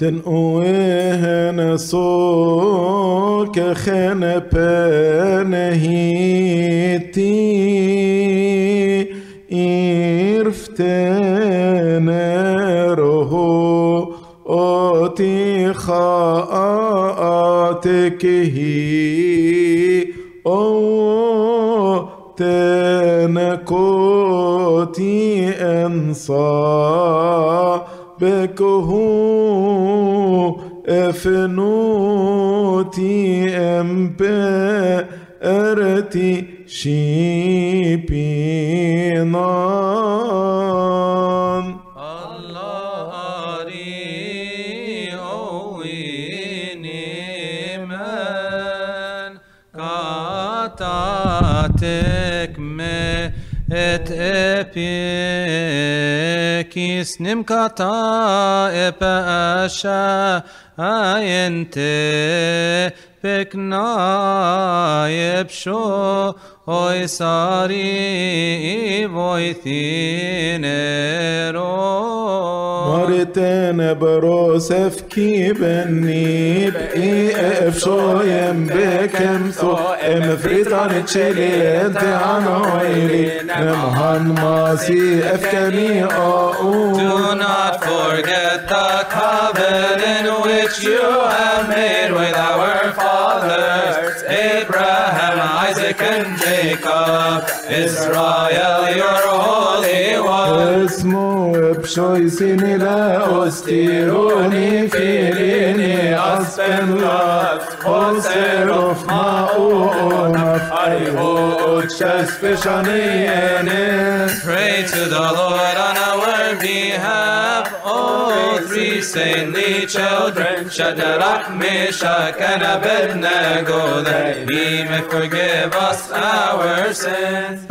تنقوهن صول كخن بنهيتي إرفتن روحو أوتي خاءتك هي أو تنكوتي أنصا بكهو افنوتي امبي ارتي شيبينان الله أري أويني من قطعتك me et epikis nim kata epe asha ayente pekna yepsho oy sari voy thinero مرتين بروسف كي بني بقي افشو يم بكم سو ام فريطان تشيلي انت عن ويلي نمهن ماسي افكني او Do not forget the covenant which you have made with our fathers, Abraham, Isaac, and Jacob, Israel, your holy one. اسمه بشوي سيني لا استيروني فيريني اسبن لاف خسروف ما اونف ايهو تشاس فشانيني Pray to the Lord on our behalf, all three saintly children, Shadrach, Meshach, and Abednego, that he may forgive us our sins.